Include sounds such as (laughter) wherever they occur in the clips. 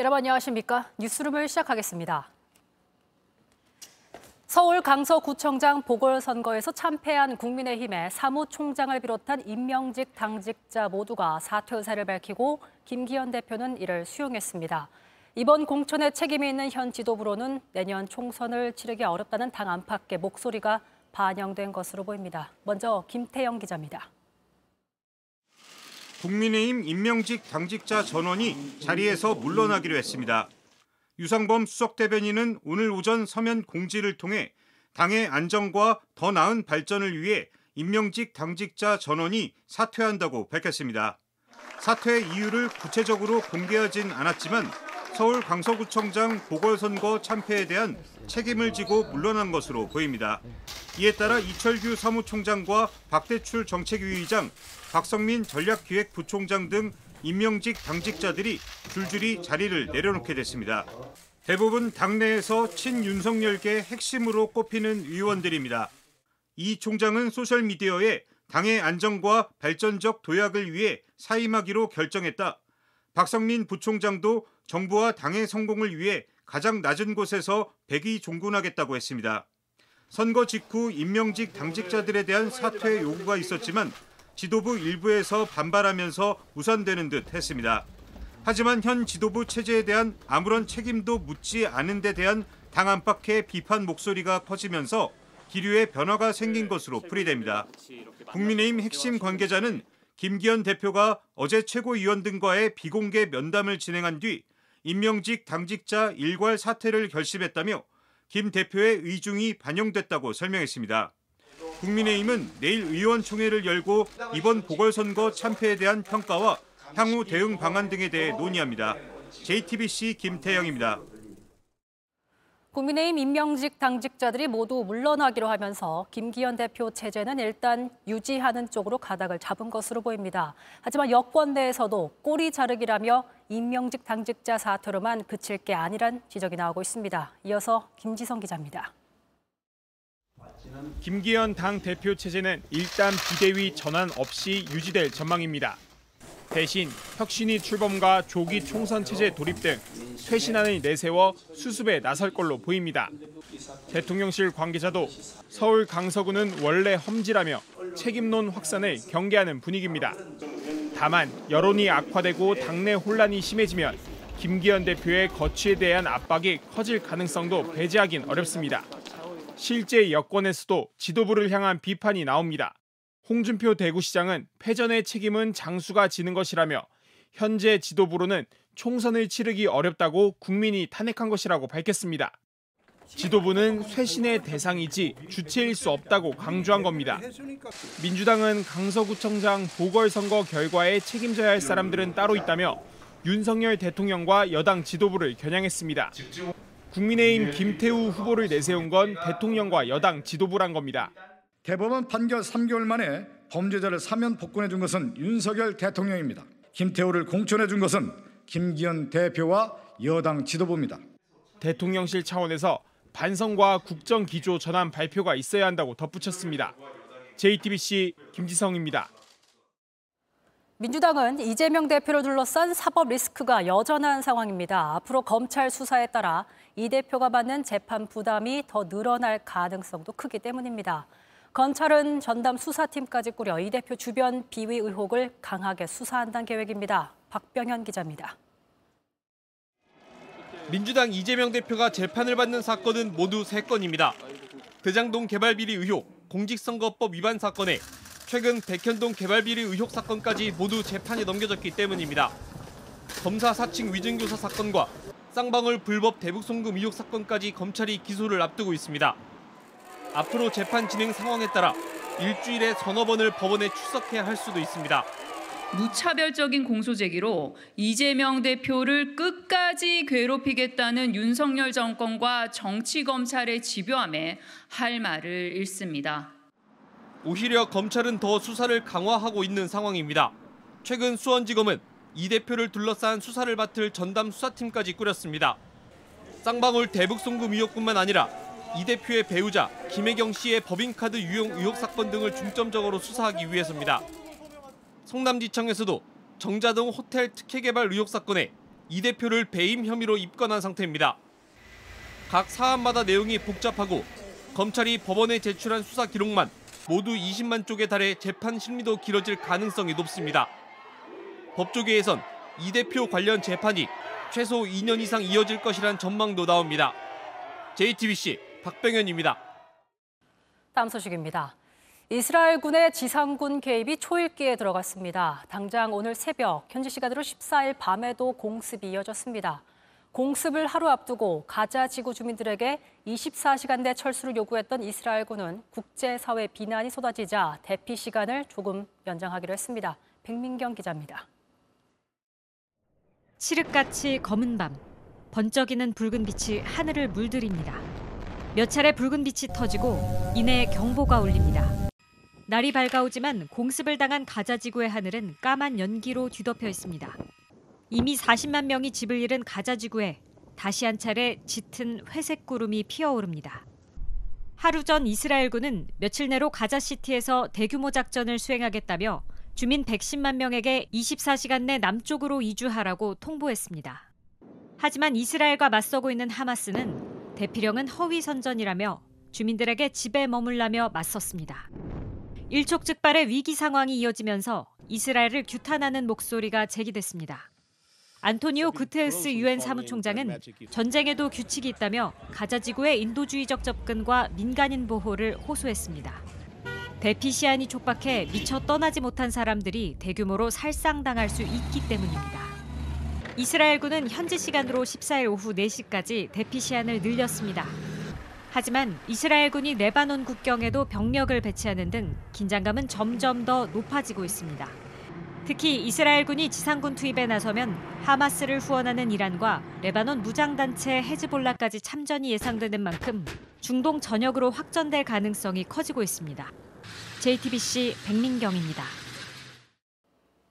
여러분 안녕하십니까? 뉴스룸을 시작하겠습니다. 서울 강서구청장 보궐선거에서 참패한 국민의힘의 사무총장을 비롯한 임명직 당직자 모두가 사퇴 의사를 밝히고 김기현 대표는 이를 수용했습니다. 이번 공천에 책임이 있는 현 지도부로는 내년 총선을 치르기 어렵다는 당 안팎의 목소리가 반영된 것으로 보입니다. 먼저 김태영 기자입니다. 국민의힘 임명직 당직자 전원이 자리에서 물러나기로 했습니다. 유상범 수석 대변인은 오늘 오전 서면 공지를 통해 당의 안정과 더 나은 발전을 위해 임명직 당직자 전원이 사퇴한다고 밝혔습니다. 사퇴 이유를 구체적으로 공개하진 않았지만 서울 강서구청장 보궐선거 참패에 대한 책임을 지고 물러난 것으로 보입니다. 이에 따라 이철규 사무총장과 박대출 정책위의장, 박성민 전략기획부총장 등 임명직 당직자들이 줄줄이 자리를 내려놓게 됐습니다. 대부분 당내에서 친윤석열계 핵심으로 꼽히는 의원들입니다. 이 총장은 소셜미디어에 당의 안정과 발전적 도약을 위해 사임하기로 결정했다. 박성민 부총장도 정부와 당의 성공을 위해 가장 낮은 곳에서 백의 종군하겠다고 했습니다. 선거 직후 임명직 당직자들에 대한 사퇴 요구가 있었지만 지도부 일부에서 반발하면서 무산되는 듯 했습니다. 하지만 현 지도부 체제에 대한 아무런 책임도 묻지 않은 데 대한 당 안팎의 비판 목소리가 커지면서 기류의 변화가 생긴 것으로 풀이됩니다. 국민의힘 핵심 관계자는 김기현 대표가 어제 최고위원 등과의 비공개 면담을 진행한 뒤 임명직 당직자 일괄 사퇴를 결심했다며 김 대표의 의중이 반영됐다고 설명했습니다. 국민의힘은 내일 의원총회를 열고 이번 보궐선거 참패에 대한 평가와 향후 대응 방안 등에 대해 논의합니다. JTBC 김태영입니다. 국민의힘 임명직 당직자들이 모두 물러나기로 하면서 김기현 대표 체제는 일단 유지하는 쪽으로 가닥을 잡은 것으로 보입니다. 하지만 여권 내에서도 꼬리 자르기라며 임명직 당직자 사퇴로만 그칠 게 아니란 지적이 나오고 있습니다. 이어서 김지성 기자입니다. 김기현 당 대표 체제는 일단 비대위 전환 없이 유지될 전망입니다. 대신 혁신이 출범과 조기 총선 체제 돌입 등 쇄신안을 내세워 수습에 나설 걸로 보입니다. 대통령실 관계자도 서울 강서구는 원래 험지라며 책임론 확산을 경계하는 분위기입니다. 다만 여론이 악화되고 당내 혼란이 심해지면 김기현 대표의 거취에 대한 압박이 커질 가능성도 배제하긴 어렵습니다. 실제 여권에서도 지도부를 향한 비판이 나옵니다. 홍준표 대구시장은 패전의 책임은 장수가 지는 것이라며 현재 지도부로는 총선을 치르기 어렵다고 국민이 탄핵한 것이라고 밝혔습니다. 지도부는 쇄신의 대상이지 주체일 수 없다고 강조한 겁니다. 민주당은 강서구청장 보궐선거 결과에 책임져야 할 사람들은 따로 있다며 윤석열 대통령과 여당 지도부를 겨냥했습니다. 국민의힘 김태우 후보를 내세운 건 대통령과 여당 지도부란 겁니다. 대법원 판결 3개월 만에 범죄자를 사면 복권해 준 것은 윤석열 대통령입니다. 김태우를 공천해 준 것은 김기현 대표와 여당 지도부입니다. 대통령실 차원에서 반성과 국정 기조 전환 발표가 있어야 한다고 덧붙였습니다. JTBC 김지성입니다. 민주당은 이재명 대표를 둘러싼 사법 리스크가 여전한 상황입니다. 앞으로 검찰 수사에 따라 이 대표가 받는 재판 부담이 더 늘어날 가능성도 크기 때문입니다. 검찰은 전담 수사팀까지 꾸려 이 대표 주변 비위 의혹을 강하게 수사한다는 계획입니다. 박병현 기자입니다. 민주당 이재명 대표가 재판을 받는 사건은 모두 3건입니다. 대장동 개발비리 의혹, 공직선거법 위반 사건에 최근 백현동 개발비리 의혹 사건까지 모두 재판에 넘겨졌기 때문입니다. 검사 사칭 위증교사 사건과 쌍방울 불법 대북 송금 의혹 사건까지 검찰이 기소를 앞두고 있습니다. 앞으로 재판 진행 상황에 따라 일주일에 서너 번을 법원에 출석해야 할 수도 있습니다. 무차별적인 공소 제기로 이재명 대표를 끝까지 괴롭히겠다는 윤석열 정권과 정치 검찰의 집요함에 할 말을 잃습니다. 오히려 검찰은 더 수사를 강화하고 있는 상황입니다. 최근 수원지검은 이 대표를 둘러싼 수사를 맡을 전담 수사팀까지 꾸렸습니다. 쌍방울 대북 송금 의혹뿐만 아니라 이 대표의 배우자 김혜경 씨의 법인카드 유용 의혹 사건 등을 중점적으로 수사하기 위해서입니다. 성남지청에서도 정자동 호텔 특혜 개발 의혹 사건에 이 대표를 배임 혐의로 입건한 상태입니다. 각 사안마다 내용이 복잡하고 검찰이 법원에 제출한 수사 기록만 모두 20만 쪽에 달해 재판 심리도 길어질 가능성이 높습니다. 법조계에선 이 대표 관련 재판이 최소 2년 이상 이어질 것이란 전망도 나옵니다. JTBC 박병현입니다. 다음 소식입니다. 이스라엘군의 지상군 개입이 초읽기에 들어갔습니다. 당장 오늘 새벽 현지 시간으로 14일 밤에도 공습이 이어졌습니다. 공습을 하루 앞두고 가자 지구 주민들에게 24시간 내 철수를 요구했던 이스라엘군은 국제사회 비난이 쏟아지자 대피 시간을 조금 연장하기로 했습니다. 백민경 기자입니다. 칠흑같이 검은 밤, 번쩍이는 붉은 빛이 하늘을 물들입니다. 몇 차례 붉은 빛이 터지고 이내 경보가 울립니다. 날이 밝아오지만 공습을 당한 가자 지구의 하늘은 까만 연기로 뒤덮여 있습니다. 이미 40만 명이 집을 잃은 가자 지구에 다시 한 차례 짙은 회색 구름이 피어오릅니다. 하루 전 이스라엘군은 며칠 내로 가자 시티에서 대규모 작전을 수행하겠다며 주민 110만 명에게 24시간 내 남쪽으로 이주하라고 통보했습니다. 하지만 이스라엘과 맞서고 있는 하마스는 대피령은 허위 선전이라며 주민들에게 집에 머물라며 맞섰습니다. 일촉즉발의 위기 상황이 이어지면서 이스라엘을 규탄하는 목소리가 제기됐습니다. 안토니오 구테우스 유엔 사무총장은 전쟁에도 규칙이 있다며 가자 지구의 인도주의적 접근과 민간인 보호를 호소했습니다. 대피 시한이 촉박해 미처 떠나지 못한 사람들이 대규모로 살상당할 수 있기 때문입니다. 이스라엘군은 현지 시간으로 14일 오후 4시까지 대피 시한을 늘렸습니다. 하지만 이스라엘군이 레바논 국경에도 병력을 배치하는 등 긴장감은 점점 더 높아지고 있습니다. 특히 이스라엘군이 지상군 투입에 나서면 하마스를 후원하는 이란과 레바논 무장단체 헤즈볼라까지 참전이 예상되는 만큼 중동 전역으로 확전될 가능성이 커지고 있습니다. JTBC 백민경입니다.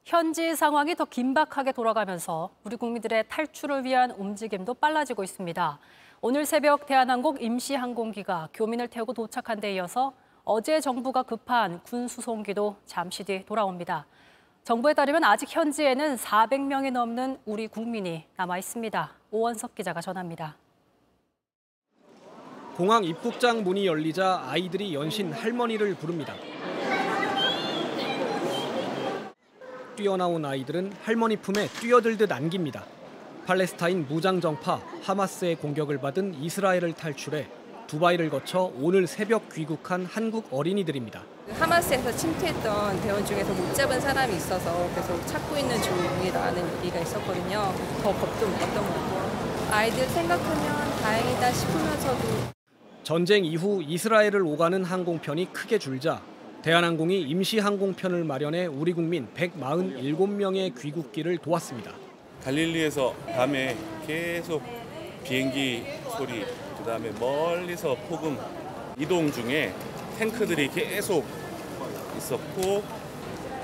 현지 상황이 더 긴박하게 돌아가면서 우리 국민들의 탈출을 위한 움직임도 빨라지고 있습니다. 오늘 새벽 대한항공 임시항공기가 교민을 태우고 도착한 데 이어서 어제 정부가 급한 군 수송기도 잠시 뒤 돌아옵니다. 정부에 따르면 아직 현지에는 400명이 넘는 우리 국민이 남아 있습니다. 오원석 기자가 전합니다. 공항 입국장 문이 열리자 아이들이 연신 할머니를 부릅니다. 뛰어나온 아이들은 할머니 품에 뛰어들듯 안깁니다. 팔레스타인 무장정파 하마스의 공격을 받은 이스라엘을 탈출해 두바이를 거쳐 오늘 새벽 귀국한 한국 어린이들입니다. 하마스에서 침투했던 대원 중에서 못 잡은 사람이 있어서 계속 찾고 있는 중이라는 얘기가 있었거든요. 더 겁도 먹었던 것 같아요. 아이들 생각하면 다행이다 싶으면서도 전쟁 이후 이스라엘을 오가는 항공편이 크게 줄자 대한항공이 임시 항공편을 마련해 우리 국민 147명의 귀국기를 도왔습니다. 갈릴리에서 밤에 계속 비행기 소리, 그 다음에 멀리서 폭음 이동 중에 탱크들이 계속 있었고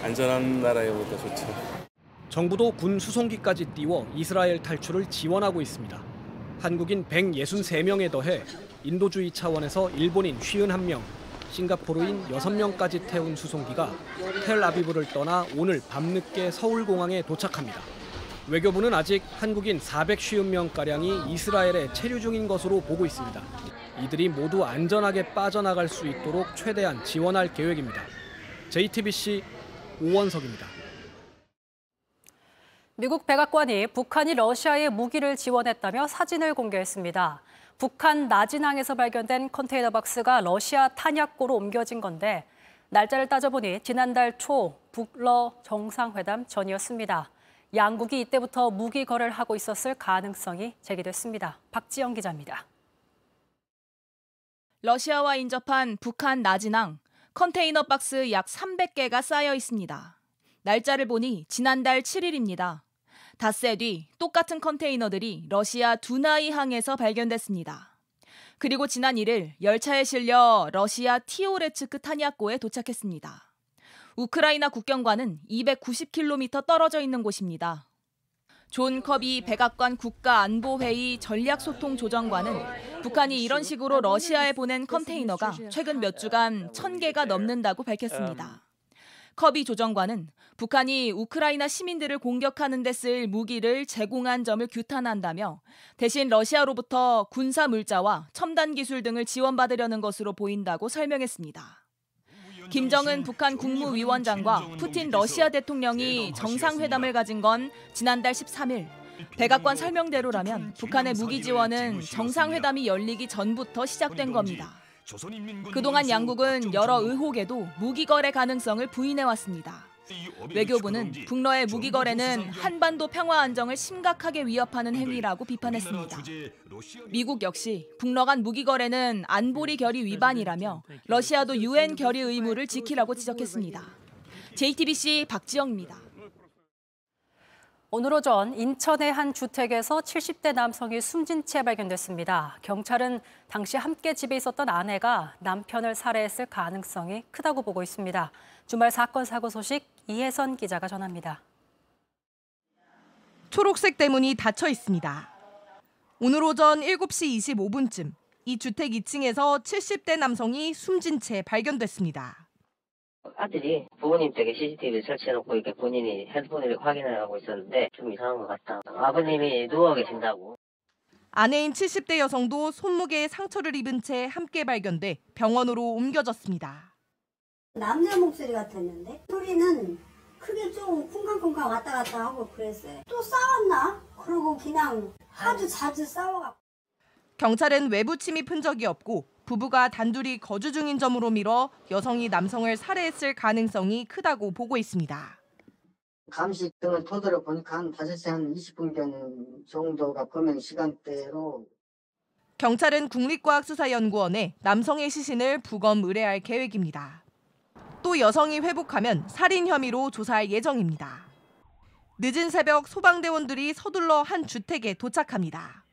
안전한 나라에 오니까 좋죠. 정부도 군 수송기까지 띄워 이스라엘 탈출을 지원하고 있습니다. 한국인 163명에 더해 인도주의 차원에서 일본인 51명, 싱가포르인 6명까지 태운 수송기가 텔아비브를 떠나 오늘 밤늦게 서울공항에 도착합니다. 외교부는 아직 한국인 450명가량이 이스라엘에 체류 중인 것으로 보고 있습니다. 이들이 모두 안전하게 빠져나갈 수 있도록 최대한 지원할 계획입니다. JTBC 오원석입니다. 미국 백악관이 북한이 러시아에 무기를 지원했다며 사진을 공개했습니다. 북한 나진항에서 발견된 컨테이너 박스가 러시아 탄약고로 옮겨진 건데 날짜를 따져보니 지난달 초 북러 정상회담 전이었습니다. 양국이 이때부터 무기 거래를 하고 있었을 가능성이 제기됐습니다. 박지영 기자입니다. 러시아와 인접한 북한 나진항 컨테이너 박스 약 300개가 쌓여 있습니다. 날짜를 보니 지난달 7일입니다. 닷새 뒤 똑같은 컨테이너들이 러시아 두나이 항에서 발견됐습니다. 그리고 지난 1일 열차에 실려 러시아 티호레츠크 탄약고에 도착했습니다. 우크라이나 국경과는 290km 떨어져 있는 곳입니다. 존 커비 백악관 국가안보회의 전략소통조정관은 북한이 이런 식으로 러시아에 보낸 컨테이너가 최근 몇 주간 1000개가 넘는다고 밝혔습니다. 커비 조정관은 북한이 우크라이나 시민들을 공격하는 데 쓸 무기를 제공한 점을 규탄한다며 대신 러시아로부터 군사 물자와 첨단 기술 등을 지원받으려는 것으로 보인다고 설명했습니다. 김정은 북한 국무위원장과 푸틴 러시아 대통령이 정상회담을 가진 건 지난달 13일. 백악관 설명대로라면 북한의 무기 지원은 정상회담이 열리기 전부터 시작된 겁니다. 그동안 양국은 여러 의혹에도 무기 거래 가능성을 부인해 왔습니다. 외교부는 북러의 무기 거래는 한반도 평화 안정을 심각하게 위협하는 행위라고 비판했습니다. 미국 역시 북러 간 무기 거래는 안보리 결의 위반이라며 러시아도 유엔 결의 의무를 지키라고 지적했습니다. JTBC 박지영입니다. 오늘 오전 인천의 한 주택에서 70대 남성이 숨진 채 발견됐습니다. 경찰은 당시 함께 집에 있었던 아내가 남편을 살해했을 가능성이 크다고 보고 있습니다. 주말 사건 사고 소식 이혜선 기자가 전합니다. 초록색 대문이 닫혀 있습니다. 오늘 오전 7시 25분쯤 이 주택 2층에서 70대 남성이 숨진 채 발견됐습니다. 아들이 부모님 댁에 CCTV를 설치해놓고 이렇게 본인이 핸드폰을 확인을 하고 있었는데 좀 이상한 것 같다. 아버님이 누워 계신다고. 아내인 70대 여성도 손목에 상처를 입은 채 함께 발견돼 병원으로 옮겨졌습니다. 남자 목소리 같았는데 소리는 크게 좀 쿵쾅쿵쾅 왔다 갔다 하고 그랬어요. 또 싸웠나? 그러고 그냥 아주 자주 싸워갖고. 경찰은 외부 침입 흔적이 없고 부부가 단둘이 거주 중인 점으로 미뤄 여성이 남성을 살해했을 가능성이 크다고 보고 있습니다. 감식 등을 토대로 보니까 한 5시 한 20분경 정도가 범행 시간대로 경찰은 국립과학수사연구원에 남성의 시신을 부검 의뢰할 계획입니다. 또 여성이 회복하면 살인 혐의로 조사할 예정입니다. 늦은 새벽 소방대원들이 서둘러 한 주택에 도착합니다.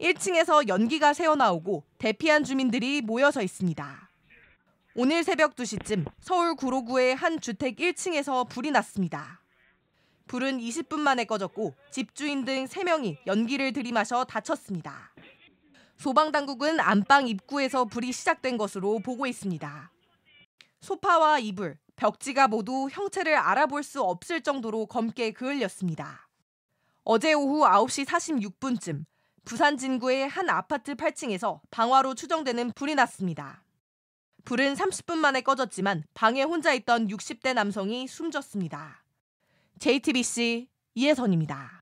1층에서 연기가 새어나오고 대피한 주민들이 모여서 있습니다. 오늘 새벽 2시쯤 서울 구로구의 한 주택 1층에서 불이 났습니다. 불은 20분 만에 꺼졌고 집주인 등 3명이 연기를 들이마셔 다쳤습니다. 소방당국은 안방 입구에서 불이 시작된 것으로 보고 있습니다. 소파와 이불, 벽지가 모두 형체를 알아볼 수 없을 정도로 검게 그을렸습니다. 어제 오후 9시 46분쯤 부산 진구의 한 아파트 8층에서 방화로 추정되는 불이 났습니다. 불은 30분 만에 꺼졌지만 방에 혼자 있던 60대 남성이 숨졌습니다. JTBC 이혜선입니다.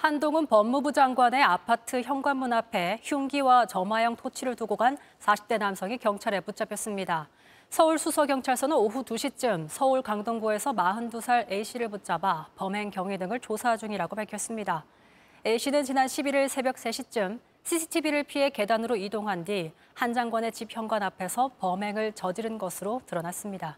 한동훈 법무부 장관의 아파트 현관문 앞에 흉기와 점화형 토치를 두고 간 40대 남성이 경찰에 붙잡혔습니다. 서울 수서경찰서는 오후 2시쯤 서울 강동구에서 42살 A씨를 붙잡아 범행 경위 등을 조사 중이라고 밝혔습니다. A씨는 지난 11일 새벽 3시쯤 CCTV를 피해 계단으로 이동한 뒤 한 장관의 집 현관 앞에서 범행을 저지른 것으로 드러났습니다.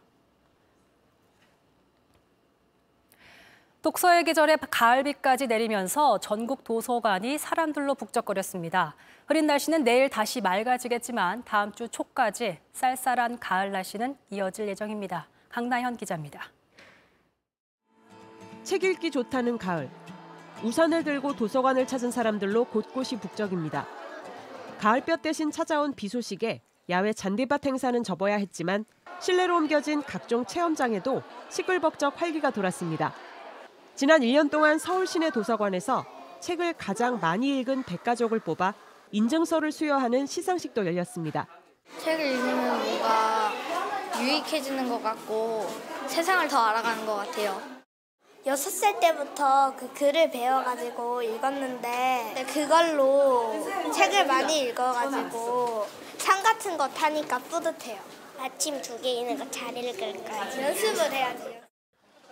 독서의 계절에 가을비까지 내리면서 전국 도서관이 사람들로 북적거렸습니다. 흐린 날씨는 내일 다시 맑아지겠지만 다음 주 초까지 쌀쌀한 가을 날씨는 이어질 예정입니다. 강나현 기자입니다. 책 읽기 좋다는 가을. 우산을 들고 도서관을 찾은 사람들로 곳곳이 북적입니다. 가을볕 대신 찾아온 비 소식에 야외 잔디밭 행사는 접어야 했지만 실내로 옮겨진 각종 체험장에도 시끌벅적 활기가 돌았습니다. 지난 1년 동안 서울 시내 도서관에서 책을 가장 많이 읽은 100가족을 뽑아 인증서를 수여하는 시상식도 열렸습니다. 책을 읽으면 뭔가 유익해지는 것 같고 세상을 더 알아가는 것 같아요. 여섯 살 때부터 그 글을 배워가지고 읽었는데 그걸로 책을 많이 읽어가지고 상 같은 거 타니까 뿌듯해요. 아침 두 개 있는 거 잘 읽을 거야. 연습을 해야지.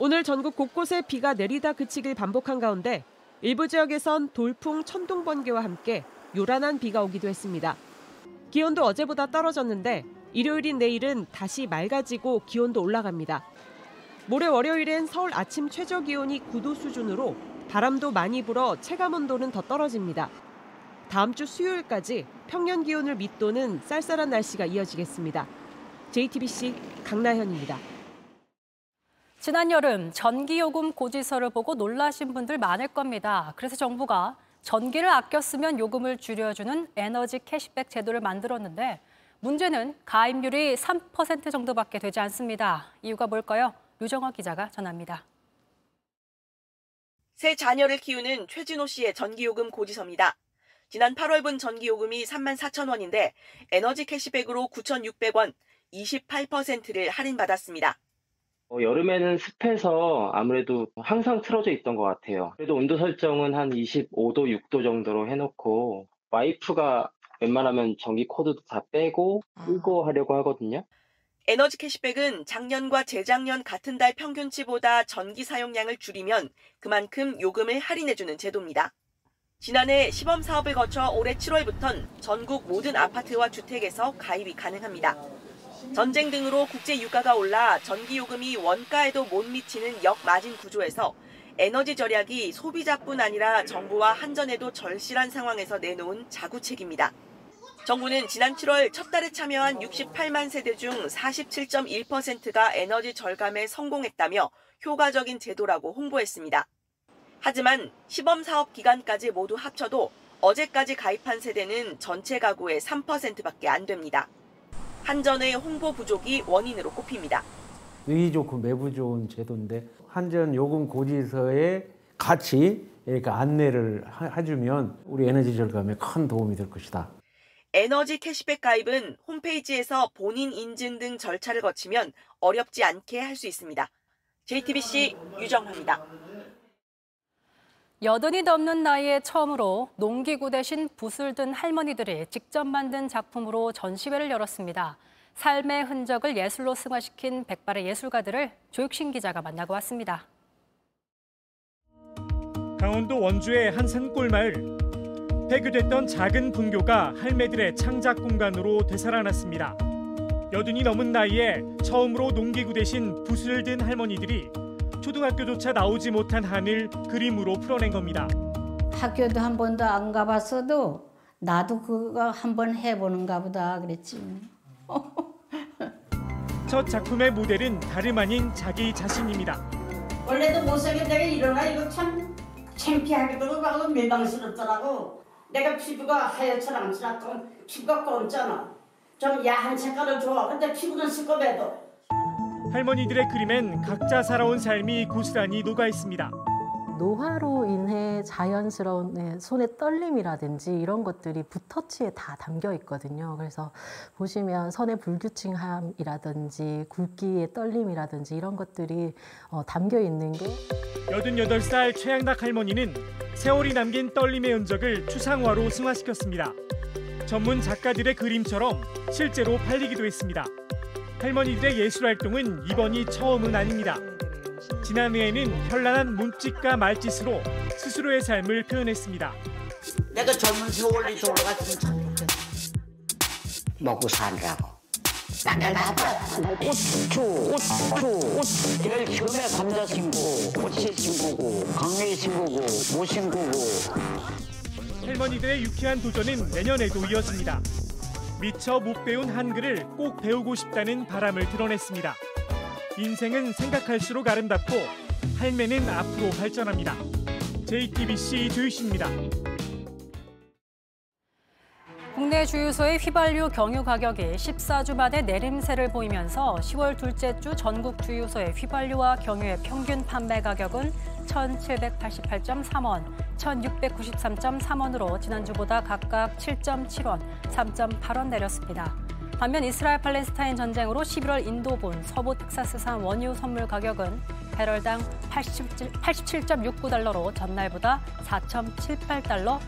오늘 전국 곳곳에 비가 내리다 그치길 반복한 가운데 일부 지역에선 돌풍, 천둥 번개와 함께 요란한 비가 오기도 했습니다. 기온도 어제보다 떨어졌는데 일요일인 내일은 다시 맑아지고 기온도 올라갑니다. 모레 월요일엔 서울 아침 최저 기온이 9도 수준으로 바람도 많이 불어 체감 온도는 더 떨어집니다. 다음 주 수요일까지 평년 기온을 밑도는 쌀쌀한 날씨가 이어지겠습니다. JTBC 강나현입니다. 지난 여름 전기요금 고지서를 보고 놀라신 분들 많을 겁니다. 그래서 정부가 전기를 아껴 쓰면 요금을 줄여주는 에너지 캐시백 제도를 만들었는데 문제는 가입률이 3% 정도밖에 되지 않습니다. 이유가 뭘까요? 류정화 기자가 전합니다. 세 자녀를 키우는 최진호 씨의 전기요금 고지서입니다. 지난 8월분 전기요금이 3만 4천 원인데 에너지 캐시백으로 9,600원, 28%를 할인받았습니다. 어, 여름에는 습해서 아무래도 항상 틀어져 있던 것 같아요. 그래도 온도 설정은 한 25도, 6도 정도로 해놓고 와이프가 웬만하면 전기 코드도 다 빼고 끄고 하려고 하거든요. 에너지 캐시백은 작년과 재작년 같은 달 평균치보다 전기 사용량을 줄이면 그만큼 요금을 할인해주는 제도입니다. 지난해 시범 사업을 거쳐 올해 7월부턴 전국 모든 아파트와 주택에서 가입이 가능합니다. 전쟁 등으로 국제 유가가 올라 전기 요금이 원가에도 못 미치는 역마진 구조에서 에너지 절약이 소비자뿐 아니라 정부와 한전에도 절실한 상황에서 내놓은 자구책입니다. 정부는 지난 7월 첫 달에 참여한 68만 세대 중 47.1%가 에너지 절감에 성공했다며 효과적인 제도라고 홍보했습니다. 하지만 시범 사업 기간까지 모두 합쳐도 어제까지 가입한 세대는 전체 가구의 3%밖에 안 됩니다. 한전의 홍보 부족이 원인으로 꼽힙니다. 의의 좋고 매부 좋은 제도인데 한전 요금 고지서에 같이 이렇게 안내를 하- 해주면 우리 에너지 절감에 큰 도움이 될 것이다. 에너지 캐시백 가입은 홈페이지에서 본인 인증 등 절차를 거치면 어렵지 않게 할 수 있습니다. JTBC 유정화입니다. 여든이 넘는 나이에 처음으로 농기구 대신 붓을 든 할머니들이 직접 만든 작품으로 전시회를 열었습니다. 삶의 흔적을 예술로 승화시킨 백발의 예술가들을 조육신 기자가 만나고 왔습니다. 강원도 원주의 한 산골 마을. 폐교됐던 작은 분교가 할매들의 창작 공간으로 되살아났습니다. 여든이 넘은 나이에 처음으로 농기구 대신 붓을 든 할머니들이 초등학교조차 나오지 못한 한을 그림으로 풀어낸 겁니다. 학교도 한 번도 안 가봤어도 나도 그거 한 번 해보는가 보다 그랬지. 첫 작품의 모델은 다름 아닌 자기 자신입니다. 원래도 못생긴 내가 일어나 이거 참 창피하기도 하고 민망스럽더라고. 내가 피부가 하얗지 않지나 좀 피부가 검잖아. 좀 야한 색깔을 좋아. 근데 피부는 시꺼매도. 할머니들의 그림엔 각자 살아온 삶이 고스란히 녹아 있습니다. 노화로 인해 자연스러운 네, 손의 떨림이라든지 이런 것들이 붓터치에 다 담겨 있거든요. 그래서 보시면 선의 불규칙함이라든지 굵기의 떨림이라든지 이런 것들이 어, 담겨 있는 게 88살 최양락 할머니는 세월이 남긴 떨림의 흔적을 추상화로 승화시켰습니다. 전문 작가들의 그림처럼 실제로 팔리기도 했습니다. 할머니들의 예술 활동은 이번이 처음은 아닙니다. 지난해에는 현란한 몸짓과 말짓으로 스스로의 삶을 표현했습니다. 내가 젊은 세월이 돌아갔으면 참 좋겠어. 먹고 살라고. 나는 봐봐. 꽃추, 꽃추, 꽃. 제일 처음에 감자 심고, 꽃이 심고, 강미 심고, 모 심고. 할머니들의 유쾌한 도전은 내년에도 이어집니다. 미처 못 배운 한글을 꼭 배우고 싶다는 바람을 드러냈습니다. 인생은 생각할수록 아름답고 할매는 앞으로 발전합니다. JTBC 조유씨입니다. 국내 주유소의 휘발유 경유 가격이 14주 만에 내림세를 보이면서 10월 둘째 주 전국 주유소의 휘발유와 경유의 평균 판매 가격은 1,788.3원, 1,693.3원으로 지난주보다 각각 7.7원, 3.8원 내렸습니다. 반면 이스라엘 팔레스타인 전쟁으로 11월 인도분 서부 텍사스산 원유 선물 가격은 배럴당 87.69달러로 전날보다 4.78달러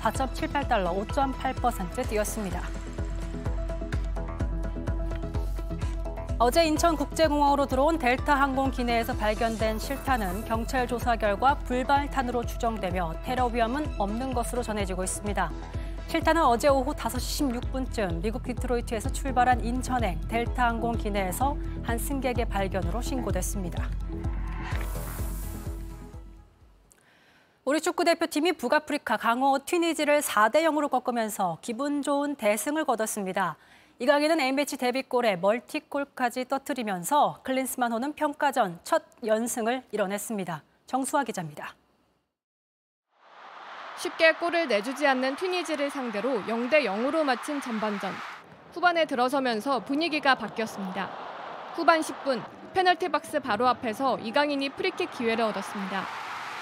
4.78달러 5.8% 뛰었습니다. 어제 인천국제공항으로 들어온 델타 항공 기내에서 발견된 실탄은 경찰 조사 결과 불발탄으로 추정되며 테러 위험은 없는 것으로 전해지고 있습니다. 실탄은 어제 오후 5시 16분쯤 미국 디트로이트에서 출발한 인천행 델타 항공 기내에서 한 승객의 발견으로 신고됐습니다. 우리 축구 대표팀이 북아프리카 강호 튀니지를 4대 0으로 꺾으면서 기분 좋은 대승을 거뒀습니다. 이강인은 A매치 데뷔골에 멀티골까지 터뜨리면서 클린스만 호는 평가전 첫 연승을 이뤄냈습니다. 정수아 기자입니다. 쉽게 골을 내주지 않는 튀니지를 상대로 0대 0으로 마친 전반전. 후반에 들어서면서 분위기가 바뀌었습니다. 후반 10분 페널티 박스 바로 앞에서 이강인이 프리킥 기회를 얻었습니다.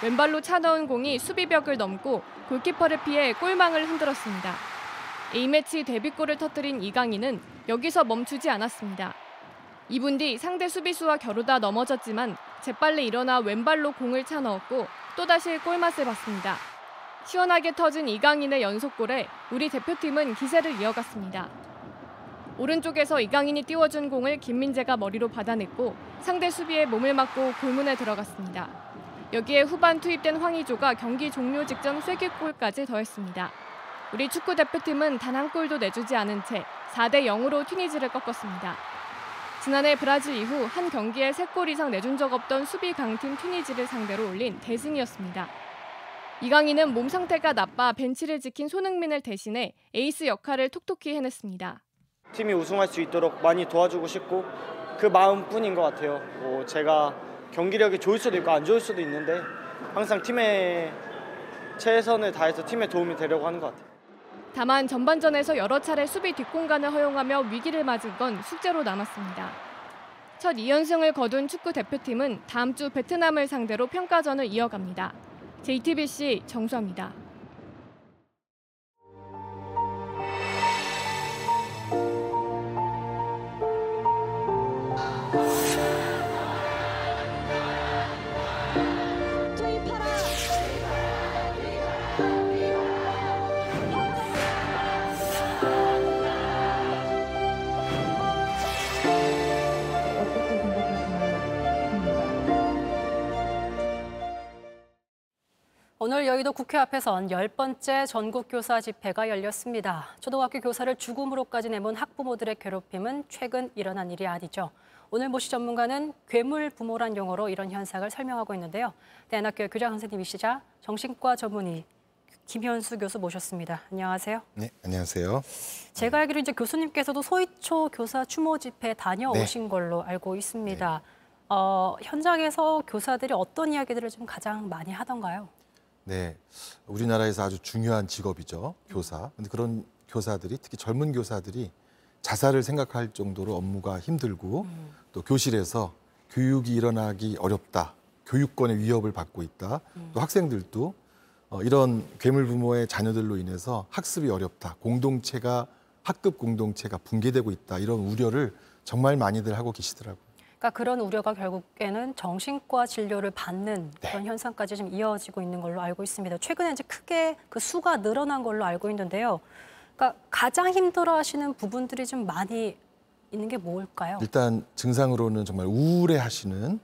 왼발로 차 넣은 공이 수비벽을 넘고 골키퍼를 피해 골망을 흔들었습니다. A매치 데뷔골을 터뜨린 이강인은 여기서 멈추지 않았습니다. 2분 뒤 상대 수비수와 겨루다 넘어졌지만 재빨리 일어나 왼발로 공을 차 넣었고 또다시 골맛을 봤습니다. 시원하게 터진 이강인의 연속골에 우리 대표팀은 기세를 이어갔습니다. 오른쪽에서 이강인이 띄워준 공을 김민재가 머리로 받아냈고 상대 수비에 몸을 맞고 골문에 들어갔습니다. 여기에 후반 투입된 황의조가 경기 종료 직전 쐐기골까지 더했습니다. 우리 축구 대표팀은 단 한 골도 내주지 않은 채 4대 0으로 튀니지를 꺾었습니다. 지난해 브라질 이후 한 경기에 3골 이상 내준 적 없던 수비 강팀 튀니지를 상대로 올린 대승이었습니다. 이강인은 몸 상태가 나빠 벤치를 지킨 손흥민을 대신해 에이스 역할을 톡톡히 해냈습니다. 팀이 우승할 수 있도록 많이 도와주고 싶고 그 마음뿐인 것 같아요. 뭐 제가 경기력이 좋을 수도 있고 안 좋을 수도 있는데 항상 팀에 최선을 다해서 팀에 도움이 되려고 하는 것 같아요. 다만 전반전에서 여러 차례 수비 뒷공간을 허용하며 위기를 맞은 건 숙제로 남았습니다. 첫 2연승을 거둔 축구 대표팀은 다음 주 베트남을 상대로 평가전을 이어갑니다. JTBC 정수아입니다. 오늘 여의도 국회 앞에선 열 번째 전국교사 집회가 열렸습니다. 초등학교 교사를 죽음으로까지 내몬 학부모들의 괴롭힘은 최근 일어난 일이 아니죠. 오늘 모시 전문가는 괴물 부모란 용어로 이런 현상을 설명하고 있는데요. 대안학교 교장 선생님이시자 정신과 전문의 김현수 교수 모셨습니다. 안녕하세요. 네, 안녕하세요. 제가 알기로 이제 교수님께서도 소위초 교사 추모 집회 다녀오신 걸로 알고 있습니다. 어, 현장에서 교사들이 어떤 이야기들을 좀 가장 많이 하던가요? 네, 우리나라에서 아주 중요한 직업이죠, 교사. 근데 그런 교사들이 특히 젊은 교사들이 자살을 생각할 정도로 업무가 힘들고 또 교실에서 교육이 일어나기 어렵다, 교육권의 위협을 받고 있다. 또 학생들도 어, 이런 괴물 부모의 자녀들로 인해서 학습이 어렵다, 공동체가 학급 공동체가 붕괴되고 있다 이런 우려를 정말 많이들 하고 계시더라고요. 그러니까 그런 우려가 결국에는 정신과 진료를 받는 네. 그런 현상까지 좀 이어지고 있는 걸로 알고 있습니다. 최근에 이제 크게 그 수가 늘어난 걸로 알고 있는데요. 그러니까 가장 힘들어하시는 부분들이 좀 많이 있는 게 뭘까요? 일단 증상으로는 정말 우울해하시는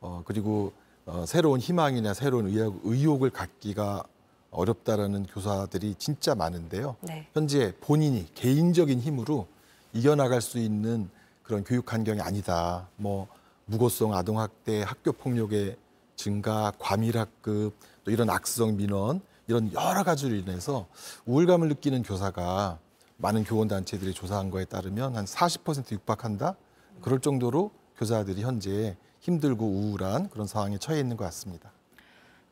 어, 그리고 어, 새로운 희망이나 새로운 의욕, 의욕을 갖기가 어렵다라는 교사들이 진짜 많은데요. 네. 현재 본인이 개인적인 힘으로 이겨나갈 수 있는 그런 교육 환경이 아니다. 뭐 무고성 아동학대, 학교 폭력의 증가, 과밀학급, 또 이런 악성 민원 이런 여러 가지로 인해서 우울감을 느끼는 교사가 많은 교원단체들이 조사한 거에 따르면 한 40% 육박한다. 그럴 정도로 교사들이 현재 힘들고 우울한 그런 상황에 처해 있는 것 같습니다.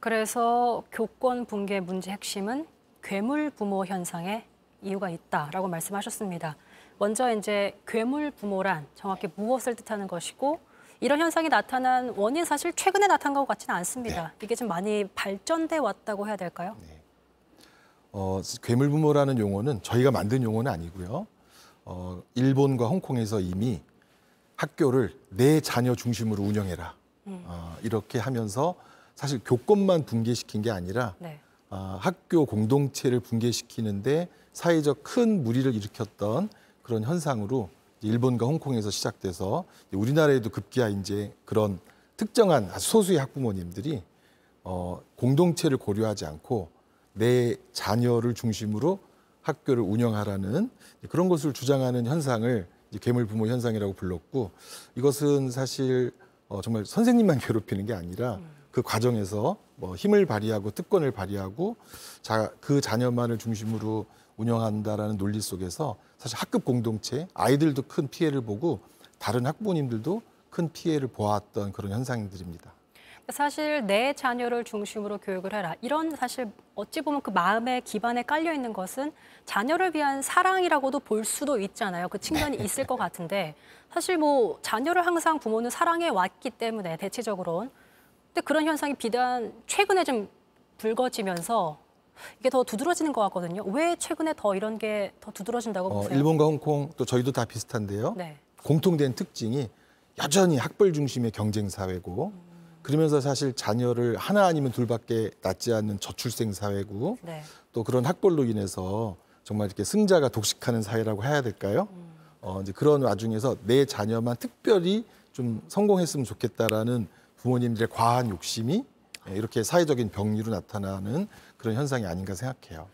그래서 교권 붕괴 문제 핵심은 괴물 부모 현상에 이유가 있다라고 말씀하셨습니다. 먼저 이제 괴물 부모란 정확히 무엇을 뜻하는 것이고 이런 현상이 나타난 원인 사실 최근에 나타난 것 같지는 않습니다. 이게 좀 많이 발전돼 왔다고 해야 될까요? 어, 괴물 부모라는 용어는 저희가 만든 용어는 아니고요. 어, 일본과 홍콩에서 이미 학교를 내 자녀 중심으로 운영해라. 어, 이렇게 하면서 사실 교권만 붕괴시킨 게 아니라 네. 어, 학교 공동체를 붕괴시키는데 사회적 큰 무리를 일으켰던 그런 현상으로 일본과 홍콩에서 시작돼서 우리나라에도 급기야 이제 그런 특정한 아주 소수의 학부모님들이 어, 공동체를 고려하지 않고 내 자녀를 중심으로 학교를 운영하라는 그런 것을 주장하는 현상을 괴물 부모 현상이라고 불렀고 이것은 사실 어, 정말 선생님만 (laughs) 괴롭히는 게 아니라 그 과정에서 뭐 힘을 발휘하고 특권을 발휘하고 자, 그 자녀만을 중심으로 운영한다라는 논리 속에서 사실 학급 공동체 아이들도 큰 피해를 보고 다른 학부모님들도 큰 피해를 보았던 그런 현상들입니다. 사실 내 자녀를 중심으로 교육을 해라. 이런 사실 어찌 보면 그 마음의 기반에 깔려 있는 것은 자녀를 위한 사랑이라고도 볼 수도 있잖아요. 그 측면이 있을 것 같은데 사실 뭐 자녀를 항상 부모는 사랑해 왔기 때문에 대체적으로는 근데 그런 현상이 비단 최근에 좀 불거지면서 이게 더 두드러지는 것 같거든요. 왜 최근에 더 이런 게 더 두드러진다고 어, 보세요? 일본과 홍콩 또 저희도 다 비슷한데요. 네. 공통된 특징이 여전히 학벌 중심의 경쟁 사회고 그러면서 사실 자녀를 하나 아니면 둘밖에 낳지 않는 저출생 사회고 네. 또 그런 학벌로 인해서 정말 이렇게 승자가 독식하는 사회라고 해야 될까요? 어, 이제 그런 와중에서 내 자녀만 특별히 좀 성공했으면 좋겠다라는 부모님들의 과한 욕심이 예, 이렇게 사회적인 병리로 나타나는 그런 현상이 아닌가 생각해요.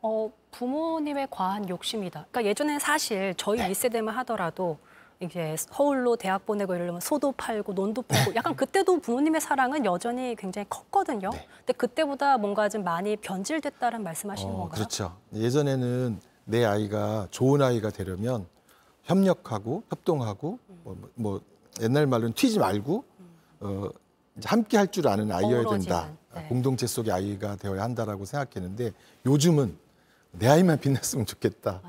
어, 부모님의 과한 욕심이다. 그러니까 예전에 사실 저희 네. 이 1세대만 하더라도 이제 서울로 대학 보내고 이러면 소도 팔고 논도 팔고 약간 그때도 부모님의 사랑은 여전히 굉장히 컸거든요. 네. 근데 그때보다 뭔가 좀 많이 변질됐다는 말씀하시는 어, 건가요? 그렇죠. 예전에는 내 아이가 좋은 아이가 되려면 협력하고 협동하고 뭐, 뭐 옛날 말로는 튀지 말고 어, 함께 할 줄 아는 아이여야 된다. 네. 공동체 속의 아이가 되어야 한다라고 생각했는데 요즘은 내 아이만 빛났으면 좋겠다.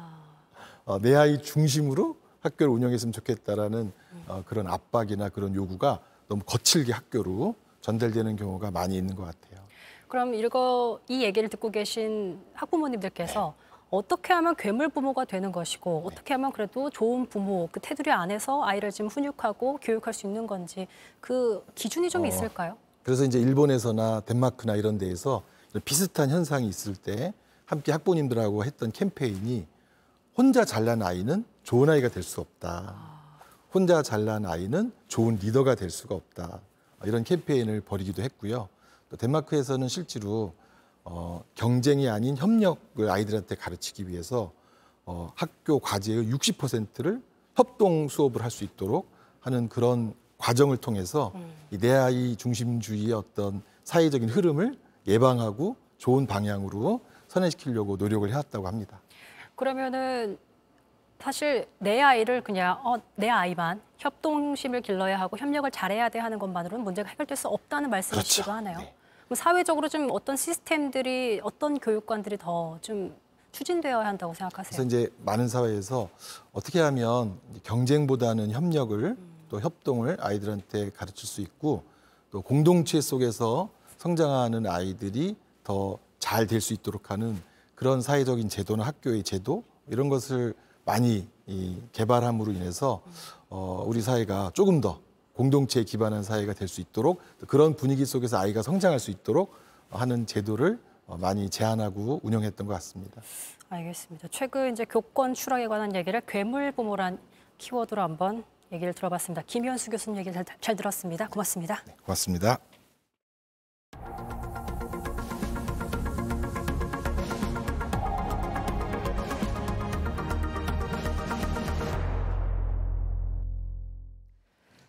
어, 내 아이 중심으로 학교를 운영했으면 좋겠다라는 어, 그런 압박이나 그런 요구가 너무 거칠게 학교로 전달되는 경우가 많이 있는 것 같아요. 그럼 이거 이 얘기를 듣고 계신 학부모님들께서 네. 어떻게 하면 괴물 부모가 되는 것이고 어떻게 하면 그래도 좋은 부모 그 테두리 안에서 아이를 지금 훈육하고 교육할 수 있는 건지 그 기준이 좀 어, 있을까요? 그래서 이제 일본에서나 덴마크나 이런 데에서 비슷한 현상이 있을 때 함께 학부모님들하고 했던 캠페인이 혼자 잘난 아이는 좋은 아이가 될 수 없다. 혼자 잘난 아이는 좋은 리더가 될 수가 없다. 이런 캠페인을 벌이기도 했고요. 또 덴마크에서는 실제로 어, 경쟁이 아닌 협력을 아이들한테 가르치기 위해서 어, 학교 과제의 60%를 협동 수업을 할 수 있도록 하는 그런 과정을 통해서 이내 아이 중심주의의 어떤 사회적인 흐름을 예방하고 좋은 방향으로 선회시키려고 노력을 해왔다고 합니다. 그러면은 사실 내 아이를 그냥 어, 내 아이만 협동심을 길러야 하고 협력을 잘해야 돼 하는 것만으로는 문제가 해결될 수 없다는 말씀이시기도 그렇죠. 하네요. 그럼 사회적으로 좀 어떤 시스템들이 어떤 교육관들이 더 좀 추진되어야 한다고 생각하세요? 그래서 이제 많은 사회에서 어떻게 하면 경쟁보다는 협력을 또 협동을 아이들한테 가르칠 수 있고 또 공동체 속에서 성장하는 아이들이 더 잘 될 수 있도록 하는 그런 사회적인 제도나 학교의 제도 이런 것을 많이 이 개발함으로 인해서 어, 우리 사회가 조금 더 공동체에 기반한 사회가 될 수 있도록 또 그런 분위기 속에서 아이가 성장할 수 있도록 하는 제도를 어, 많이 제안하고 운영했던 것 같습니다. 알겠습니다. 최근 이제 교권 추락에 관한 얘기를 괴물 부모란 키워드로 한번 얘기를 들어봤습니다. 김현수 교수님 얘기 잘, 잘 들었습니다. 고맙습니다. 고맙습니다.